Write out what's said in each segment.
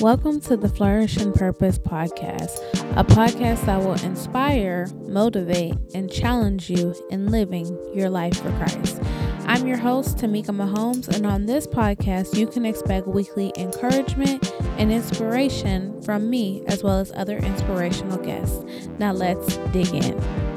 Welcome to the Flourish in Purpose podcast, a podcast that will inspire, motivate, and challenge you in living your life for Christ. I'm your host, Tamika Mahomes, and on this podcast, you can expect weekly encouragement and inspiration from me as well as other inspirational guests. Now, let's dig in.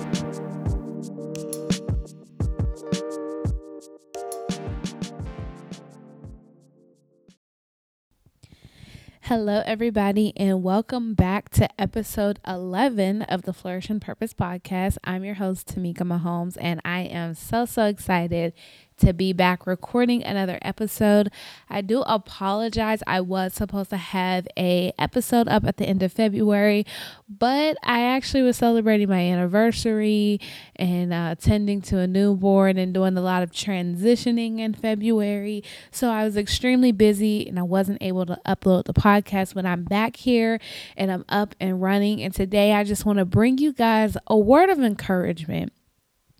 Hello, everybody, and welcome back to episode 11 of the Flourish in Purpose podcast. I'm your host, Tamika Mahomes, and I am so, so excited to be back recording another episode. I do apologize. I was supposed to have a episode up at the end of February, but I actually was celebrating my anniversary and uh, to a newborn and doing a lot of transitioning in February. So I was extremely busy and I wasn't able to upload the podcast when I'm back here and I'm up and running. And today I just want to bring you guys a word of encouragement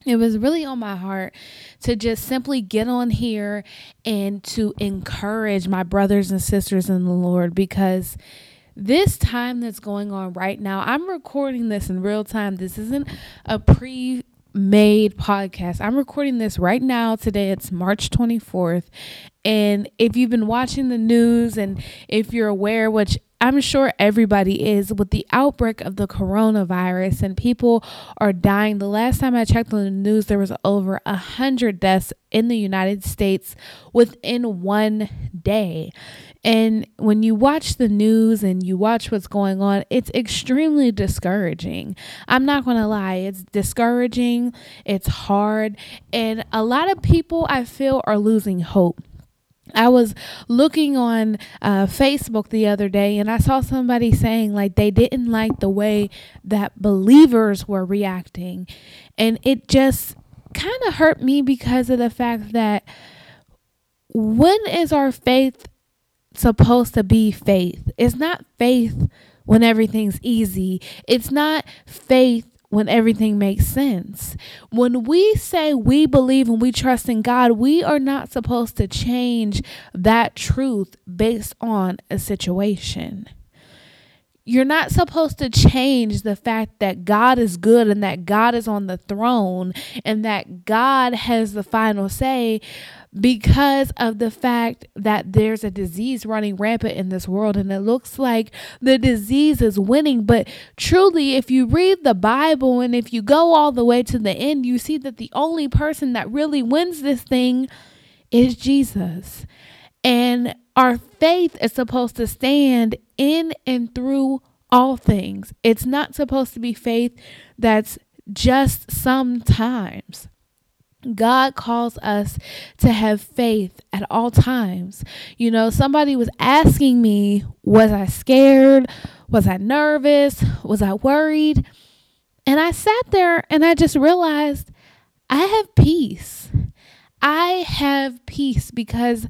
it was really on my heart to just simply get on here and to encourage my brothers and sisters in the Lord because this time that's going on right now, I'm recording this in real time. This isn't a pre made podcast. I'm recording this right now. Today it's March 24th. And if you've been watching the news and if you're aware, which I'm sure everybody is with the outbreak of the coronavirus and people are dying. The last time I checked on the news, there was over a hundred deaths in the United States within one day. And when you watch the news and you watch what's going on, it's extremely discouraging. I'm not going to lie, it's discouraging, it's hard, and a lot of people I feel are losing hope. I was looking on uh, Facebook the other day and I saw somebody saying like they didn't like the way that believers were reacting. And it just kind of hurt me because of the fact that when is our faith supposed to be faith? It's not faith when everything's easy, it's not faith when everything makes sense. When we say we believe and we trust in God, we are not supposed to change that truth based on a situation. You're not supposed to change the fact that God is good and that God is on the throne and that God has the final say because of the fact that there's a disease running rampant in this world and it looks like the disease is winning. But truly, if you read the Bible and if you go all the way to the end, you see that the only person that really wins this thing is Jesus. And our faith is supposed to stand in and through all things. It's not supposed to be faith that's just sometimes. God calls us to have faith at all times. You know, somebody was asking me, was I scared? Was I nervous? Was I worried? And I sat there and I just realized I have peace. I have peace because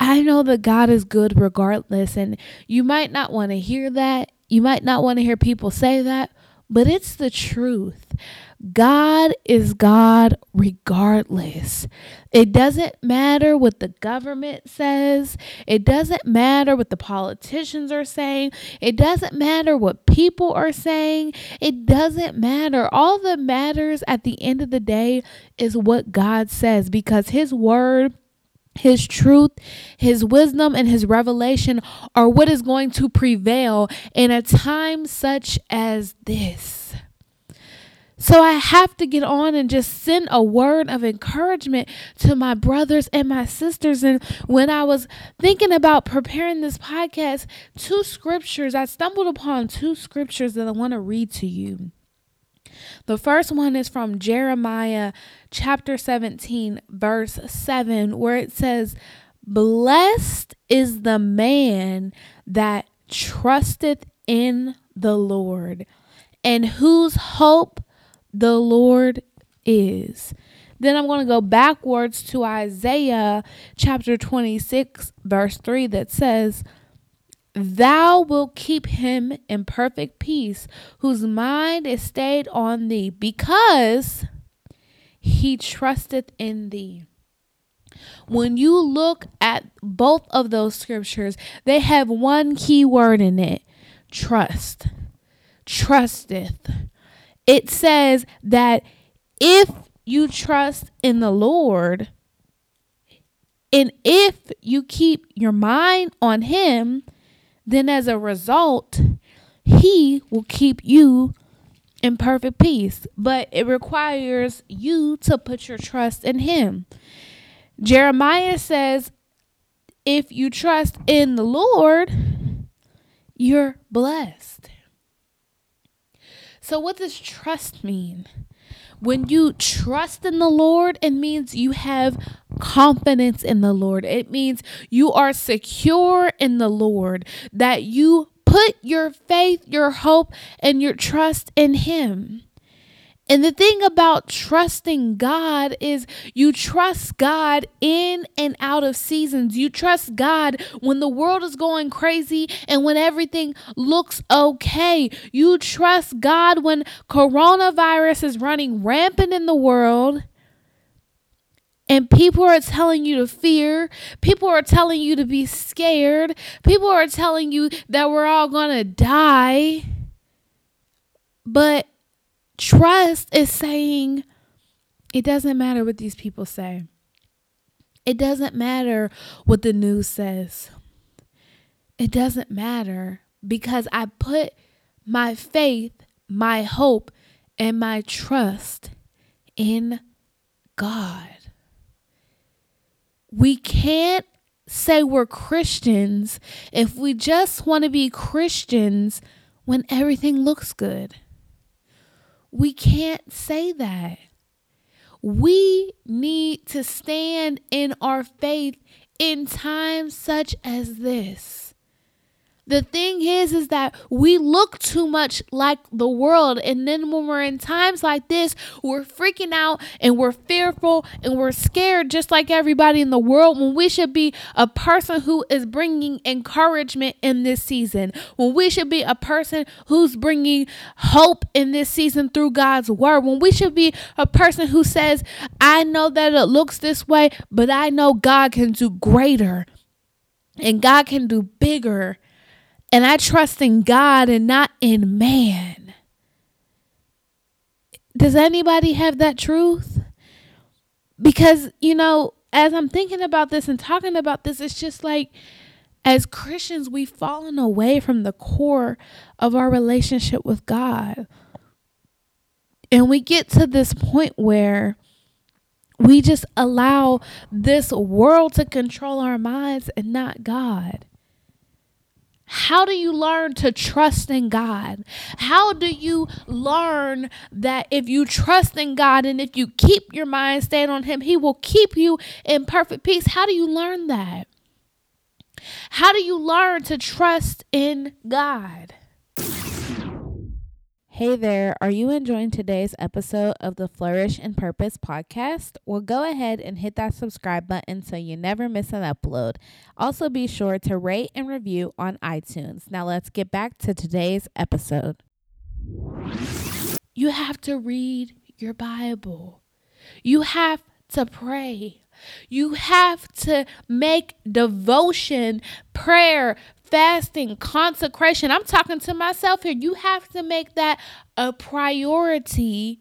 I know that God is good regardless. And you might not want to hear that. You might not want to hear people say that, but it's the truth. God is God regardless. It doesn't matter what the government says. It doesn't matter what the politicians are saying. It doesn't matter what people are saying. It doesn't matter. All that matters at the end of the day is what God says because His word his truth, his wisdom, and his revelation are what is going to prevail in a time such as this. So I have to get on and just send a word of encouragement to my brothers and my sisters. And when I was thinking about preparing this podcast, two scriptures, I stumbled upon two scriptures that I want to read to you. The first one is from Jeremiah chapter 17, verse 7, where it says, Blessed is the man that trusteth in the Lord, and whose hope the Lord is. Then I'm going to go backwards to Isaiah chapter 26, verse 3, that says, Thou wilt keep him in perfect peace, whose mind is stayed on thee, because he trusteth in thee. When you look at both of those scriptures, they have one key word in it trust. Trusteth. It says that if you trust in the Lord, and if you keep your mind on Him, then as a result, He will keep you in perfect peace. But it requires you to put your trust in Him. Jeremiah says, if you trust in the Lord, you're blessed. So, what does trust mean? When you trust in the Lord, it means you have confidence in the Lord. It means you are secure in the Lord, that you put your faith, your hope, and your trust in Him. And the thing about trusting God is you trust God in and out of seasons. You trust God when the world is going crazy and when everything looks okay. You trust God when coronavirus is running rampant in the world and people are telling you to fear. People are telling you to be scared. People are telling you that we're all going to die. But Trust is saying, it doesn't matter what these people say. It doesn't matter what the news says. It doesn't matter because I put my faith, my hope, and my trust in God. We can't say we're Christians if we just want to be Christians when everything looks good. We can't say that. We need to stand in our faith in times such as this. The thing is, is that we look too much like the world. And then when we're in times like this, we're freaking out and we're fearful and we're scared just like everybody in the world when we should be a person who is bringing encouragement in this season. When we should be a person who's bringing hope in this season through God's word. When we should be a person who says, I know that it looks this way, but I know God can do greater and God can do bigger and I trust in God and not in man. Does anybody have that truth? Because, you know, as I'm thinking about this and talking about this, it's just like as Christians, we've fallen away from the core of our relationship with God. And we get to this point where we just allow this world to control our minds and not God. How do you learn to trust in God? How do you learn that if you trust in God and if you keep your mind stayed on Him, He will keep you in perfect peace? How do you learn that? How do you learn to trust in God? Hey there, are you enjoying today's episode of the Flourish in Purpose podcast? Well, go ahead and hit that subscribe button so you never miss an upload. Also, be sure to rate and review on iTunes. Now, let's get back to today's episode. You have to read your Bible, you have to pray. You have to make devotion, prayer, fasting, consecration. I'm talking to myself here. You have to make that a priority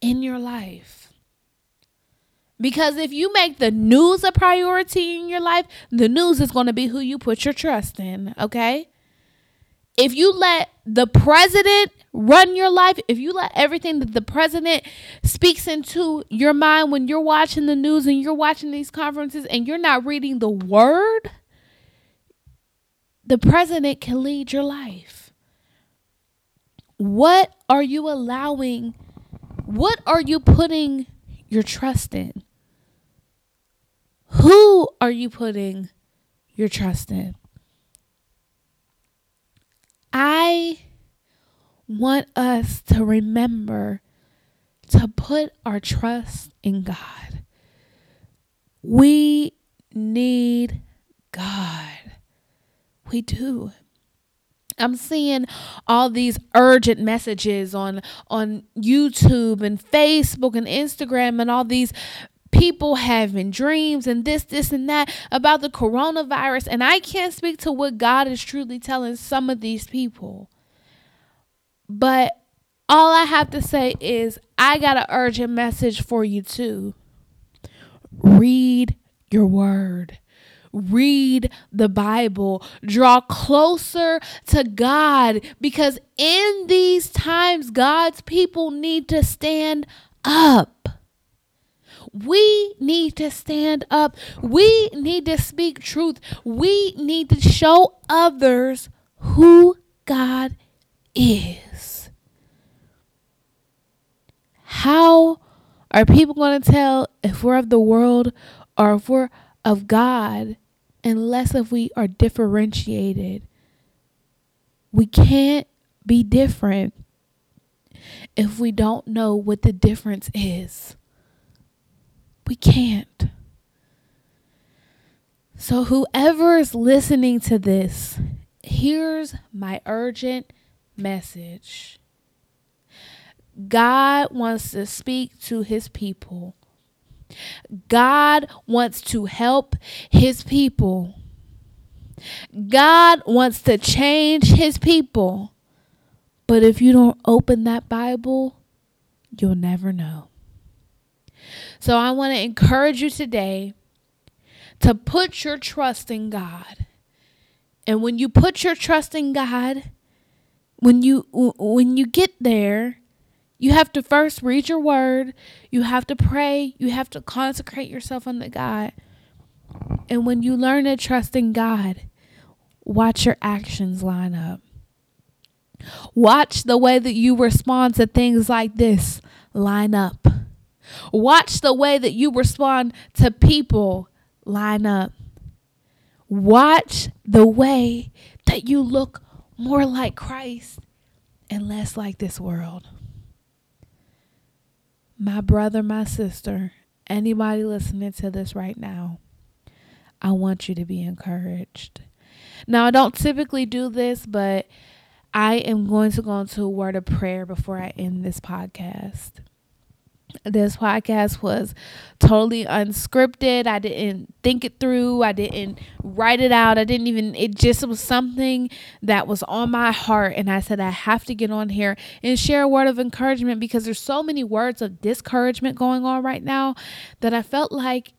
in your life. Because if you make the news a priority in your life, the news is going to be who you put your trust in, okay? If you let the president run your life, if you let everything that the president speaks into your mind when you're watching the news and you're watching these conferences and you're not reading the word, the president can lead your life. What are you allowing? What are you putting your trust in? Who are you putting your trust in? I want us to remember to put our trust in God. We need God. We do. I'm seeing all these urgent messages on on YouTube and Facebook and Instagram and all these people having dreams and this, this, and that about the coronavirus. And I can't speak to what God is truly telling some of these people. But all I have to say is I got an urgent message for you too. Read your word. Read the Bible. Draw closer to God because in these times, God's people need to stand up. We need to stand up. We need to speak truth. We need to show others who God is. How are people going to tell if we're of the world or if we're of God unless if we are differentiated? We can't be different if we don't know what the difference is. We can't. So, whoever is listening to this, here's my urgent message God wants to speak to his people. God wants to help his people. God wants to change his people. But if you don't open that Bible, you'll never know. So I want to encourage you today to put your trust in God. And when you put your trust in God, when you when you get there, you have to first read your word, you have to pray, you have to consecrate yourself unto God. And when you learn to trust in God, watch your actions line up. Watch the way that you respond to things like this line up. Watch the way that you respond to people line up. Watch the way that you look more like Christ and less like this world. My brother, my sister, anybody listening to this right now, I want you to be encouraged. Now, I don't typically do this, but I am going to go into a word of prayer before I end this podcast this podcast was totally unscripted. I didn't think it through. I didn't write it out. I didn't even, it just was something that was on my heart. And I said, I have to get on here and share a word of encouragement because there's so many words of discouragement going on right now that I felt like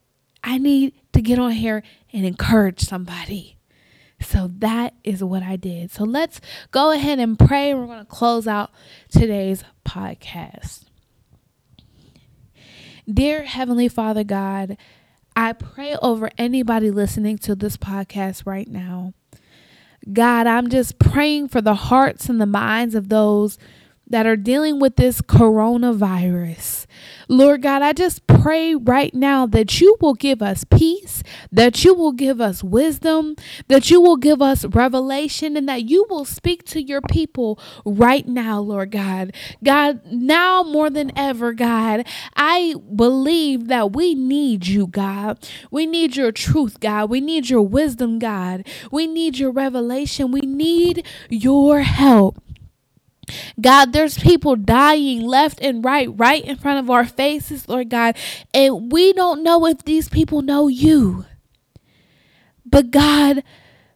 I need to get on here and encourage somebody. So that is what I did. So let's go ahead and pray. We're going to close out today's podcast. Dear Heavenly Father God, I pray over anybody listening to this podcast right now. God, I'm just praying for the hearts and the minds of those that are dealing with this coronavirus. Lord God, I just pray right now that you will give us peace, that you will give us wisdom, that you will give us revelation, and that you will speak to your people right now, Lord God. God, now more than ever, God, I believe that we need you, God. We need your truth, God. We need your wisdom, God. We need your revelation. We need your help. God, there's people dying left and right, right in front of our faces, Lord God, and we don't know if these people know you. But God,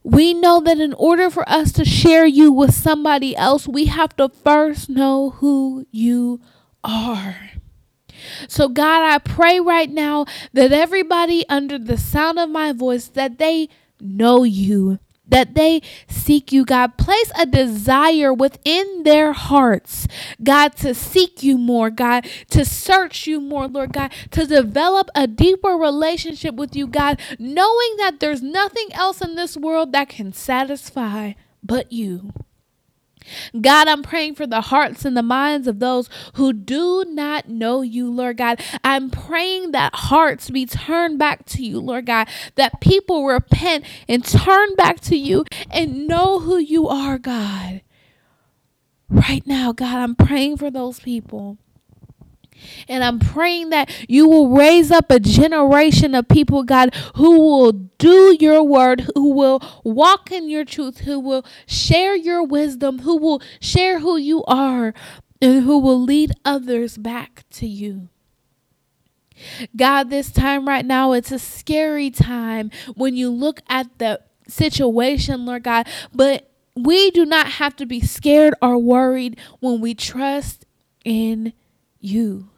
we know that in order for us to share you with somebody else, we have to first know who you are. So God, I pray right now that everybody under the sound of my voice that they know you that they seek you, God. Place a desire within their hearts, God, to seek you more, God, to search you more, Lord God, to develop a deeper relationship with you, God, knowing that there's nothing else in this world that can satisfy but you. God, I'm praying for the hearts and the minds of those who do not know you, Lord God. I'm praying that hearts be turned back to you, Lord God, that people repent and turn back to you and know who you are, God. Right now, God, I'm praying for those people. And I'm praying that you will raise up a generation of people, God, who will do your word, who will walk in your truth, who will share your wisdom, who will share who you are, and who will lead others back to you. God, this time right now, it's a scary time when you look at the situation, Lord God, but we do not have to be scared or worried when we trust in you.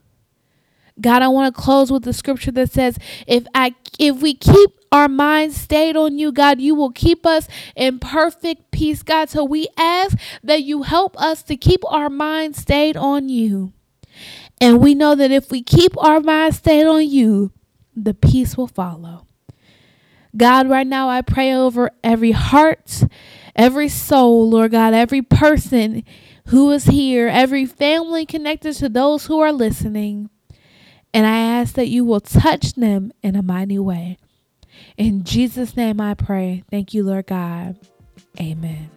God, I want to close with the scripture that says, if I if we keep our minds stayed on you, God, you will keep us in perfect peace, God. So we ask that you help us to keep our minds stayed on you. And we know that if we keep our minds stayed on you, the peace will follow. God, right now I pray over every heart, every soul, Lord God, every person who is here, every family connected to those who are listening. And I ask that you will touch them in a mighty way. In Jesus' name I pray. Thank you, Lord God. Amen.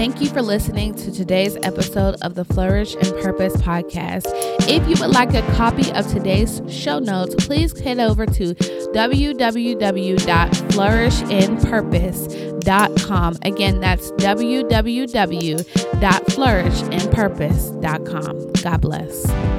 Thank you for listening to today's episode of the Flourish in Purpose podcast. If you would like a copy of today's show notes, please head over to www.flourishinpurpose.com. Again, that's www.flourishinpurpose.com. God bless.